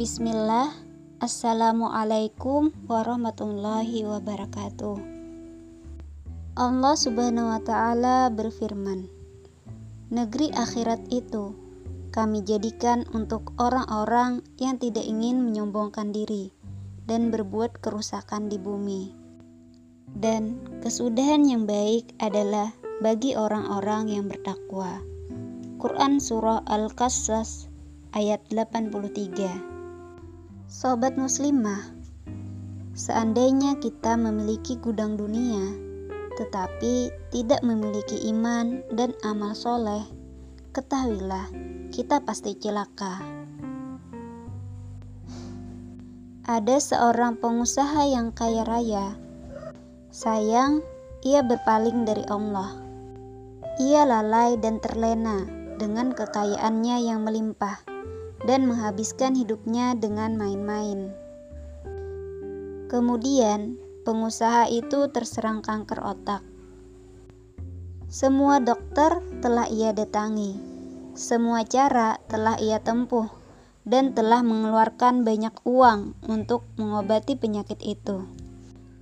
Bismillah, Assalamualaikum warahmatullahi wabarakatuh. Allah Subhanahu wa Ta'ala berfirman, "Negeri akhirat itu kami jadikan untuk orang-orang yang tidak ingin menyombongkan diri dan berbuat kerusakan di bumi." Dan kesudahan yang baik adalah bagi orang-orang yang bertakwa. Quran Surah Al-Qasas ayat 83 Sobat muslimah, seandainya kita memiliki gudang dunia, tetapi tidak memiliki iman dan amal soleh, ketahuilah kita pasti celaka. Ada seorang pengusaha yang kaya raya. Sayang, ia berpaling dari Allah. Ia lalai dan terlena dengan kekayaannya yang melimpah dan menghabiskan hidupnya dengan main-main. Kemudian, pengusaha itu terserang kanker otak. Semua dokter telah ia datangi, semua cara telah ia tempuh, dan telah mengeluarkan banyak uang untuk mengobati penyakit itu.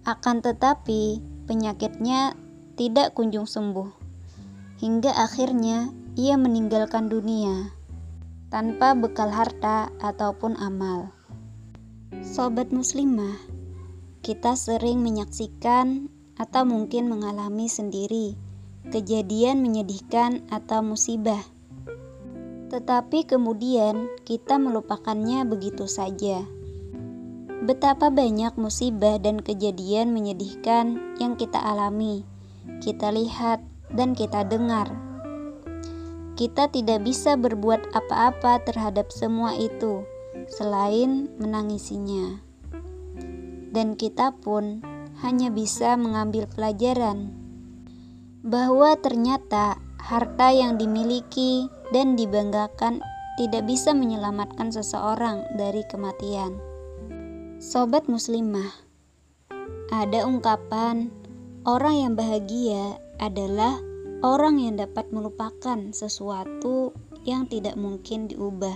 Akan tetapi, penyakitnya tidak kunjung sembuh, hingga akhirnya ia meninggalkan dunia tanpa bekal harta ataupun amal. Sobat muslimah, kita sering menyaksikan atau mungkin mengalami sendiri kejadian menyedihkan atau musibah. Tetapi kemudian kita melupakannya begitu saja. Betapa banyak musibah dan kejadian menyedihkan yang kita alami, kita lihat, dan kita dengar kita tidak bisa berbuat apa-apa terhadap semua itu selain menangisinya. Dan kita pun hanya bisa mengambil pelajaran bahwa ternyata harta yang dimiliki dan dibanggakan tidak bisa menyelamatkan seseorang dari kematian. Sobat muslimah, ada ungkapan orang yang bahagia adalah orang yang dapat melupakan sesuatu yang tidak mungkin diubah,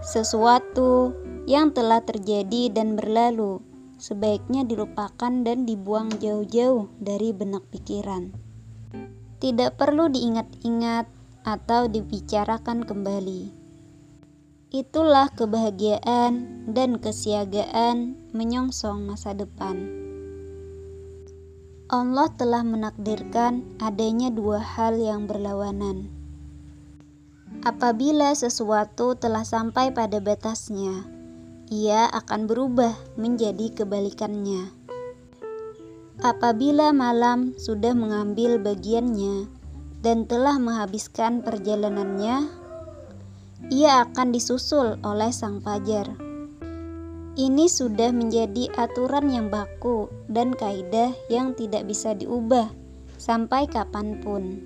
sesuatu yang telah terjadi dan berlalu, sebaiknya dilupakan dan dibuang jauh-jauh dari benak pikiran. Tidak perlu diingat-ingat atau dibicarakan kembali. Itulah kebahagiaan dan kesiagaan menyongsong masa depan. Allah telah menakdirkan adanya dua hal yang berlawanan. Apabila sesuatu telah sampai pada batasnya, ia akan berubah menjadi kebalikannya. Apabila malam sudah mengambil bagiannya dan telah menghabiskan perjalanannya, ia akan disusul oleh sang fajar. Ini sudah menjadi aturan yang baku dan kaidah yang tidak bisa diubah sampai kapan pun.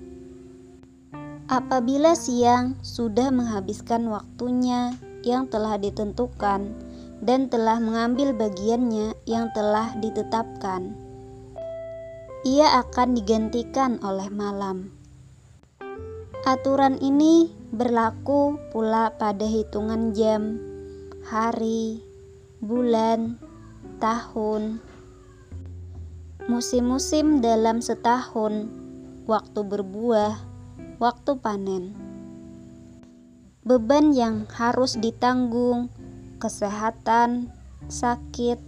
Apabila siang sudah menghabiskan waktunya yang telah ditentukan dan telah mengambil bagiannya yang telah ditetapkan, ia akan digantikan oleh malam. Aturan ini berlaku pula pada hitungan jam, hari, bulan, tahun, musim-musim dalam setahun, waktu berbuah, waktu panen. Beban yang harus ditanggung, kesehatan, sakit,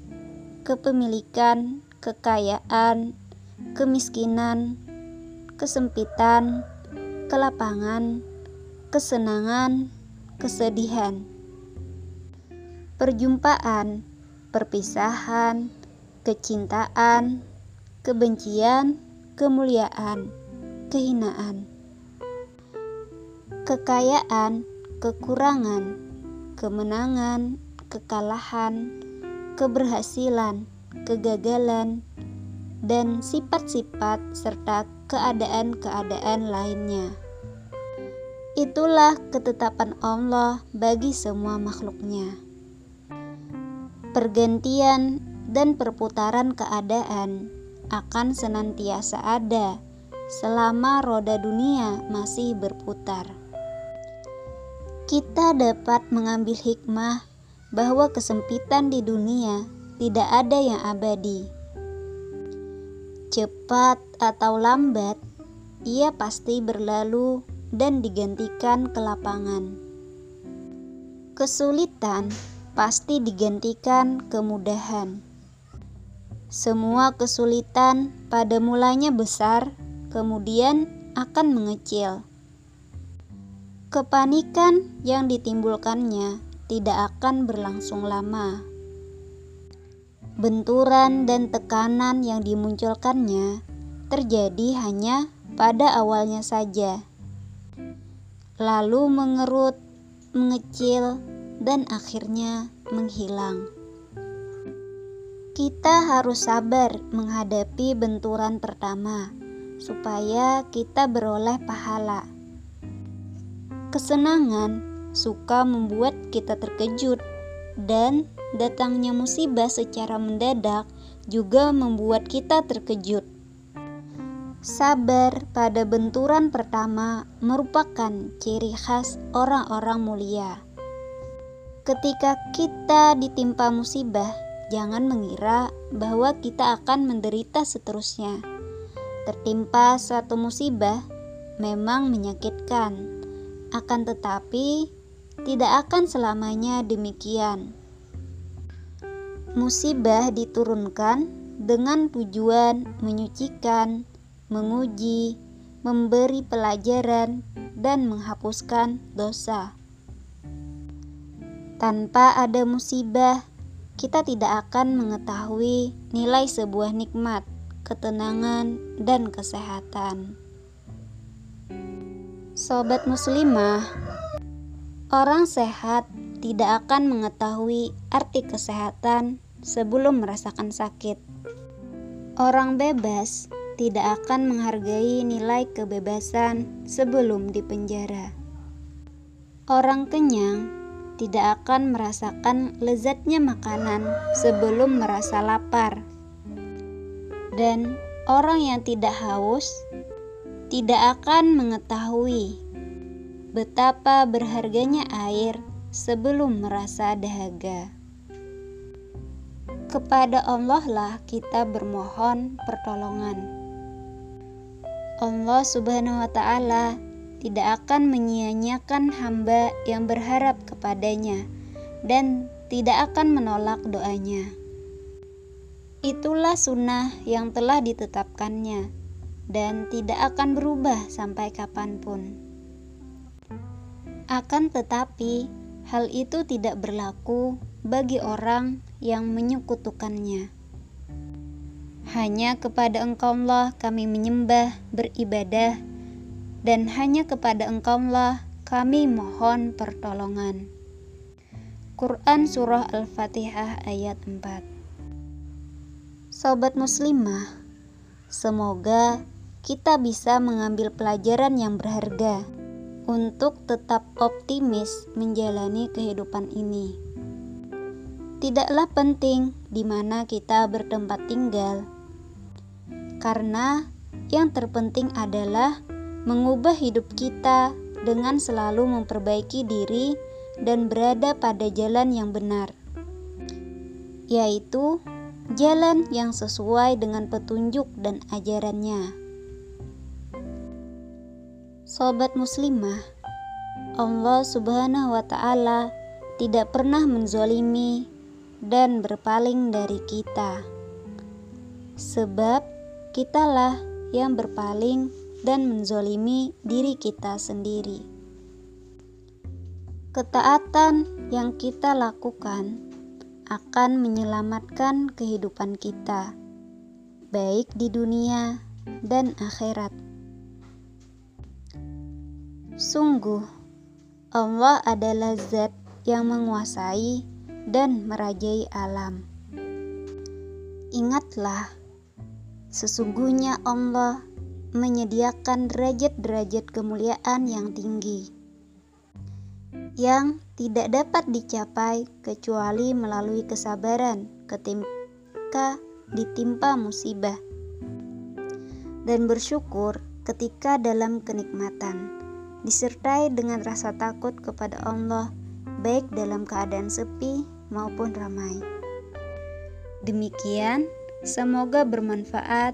kepemilikan, kekayaan, kemiskinan, kesempitan, kelapangan, kesenangan, kesedihan perjumpaan, perpisahan, kecintaan, kebencian, kemuliaan, kehinaan, kekayaan, kekurangan, kemenangan, kekalahan, keberhasilan, kegagalan, dan sifat-sifat serta keadaan-keadaan lainnya. Itulah ketetapan Allah bagi semua makhluknya pergantian dan perputaran keadaan akan senantiasa ada selama roda dunia masih berputar. Kita dapat mengambil hikmah bahwa kesempitan di dunia tidak ada yang abadi. Cepat atau lambat, ia pasti berlalu dan digantikan kelapangan. Kesulitan pasti digantikan kemudahan. Semua kesulitan pada mulanya besar, kemudian akan mengecil. Kepanikan yang ditimbulkannya tidak akan berlangsung lama. Benturan dan tekanan yang dimunculkannya terjadi hanya pada awalnya saja, lalu mengerut, mengecil, dan akhirnya menghilang. Kita harus sabar menghadapi benturan pertama, supaya kita beroleh pahala. Kesenangan suka membuat kita terkejut, dan datangnya musibah secara mendadak juga membuat kita terkejut. Sabar pada benturan pertama merupakan ciri khas orang-orang mulia. Ketika kita ditimpa musibah, jangan mengira bahwa kita akan menderita seterusnya. Tertimpa suatu musibah memang menyakitkan, akan tetapi tidak akan selamanya demikian. Musibah diturunkan dengan tujuan menyucikan, menguji, memberi pelajaran, dan menghapuskan dosa. Tanpa ada musibah, kita tidak akan mengetahui nilai sebuah nikmat, ketenangan, dan kesehatan. Sobat muslimah, orang sehat tidak akan mengetahui arti kesehatan sebelum merasakan sakit. Orang bebas tidak akan menghargai nilai kebebasan sebelum dipenjara. Orang kenyang tidak akan merasakan lezatnya makanan sebelum merasa lapar. Dan orang yang tidak haus tidak akan mengetahui betapa berharganya air sebelum merasa dahaga. Kepada Allah lah kita bermohon pertolongan. Allah Subhanahu wa Ta'ala tidak akan menyia-nyiakan hamba yang berharap kepadanya dan tidak akan menolak doanya. Itulah sunnah yang telah ditetapkannya dan tidak akan berubah sampai kapan pun. Akan tetapi, hal itu tidak berlaku bagi orang yang menyekutukannya. Hanya kepada Engkau Allah kami menyembah, beribadah, dan hanya kepada Engkaulah kami mohon pertolongan. Quran Surah Al-Fatihah ayat 4 Sobat muslimah, semoga kita bisa mengambil pelajaran yang berharga untuk tetap optimis menjalani kehidupan ini. Tidaklah penting di mana kita bertempat tinggal, karena yang terpenting adalah mengubah hidup kita dengan selalu memperbaiki diri dan berada pada jalan yang benar, yaitu jalan yang sesuai dengan petunjuk dan ajarannya. Sobat Muslimah, Allah Subhanahu wa Ta'ala tidak pernah menzolimi dan berpaling dari kita, sebab kitalah yang berpaling dan menzolimi diri kita sendiri. Ketaatan yang kita lakukan akan menyelamatkan kehidupan kita, baik di dunia dan akhirat. Sungguh, Allah adalah Zat yang menguasai dan merajai alam. Ingatlah, sesungguhnya Allah menyediakan derajat-derajat kemuliaan yang tinggi yang tidak dapat dicapai kecuali melalui kesabaran ketika ditimpa musibah dan bersyukur ketika dalam kenikmatan disertai dengan rasa takut kepada Allah baik dalam keadaan sepi maupun ramai. Demikian, semoga bermanfaat.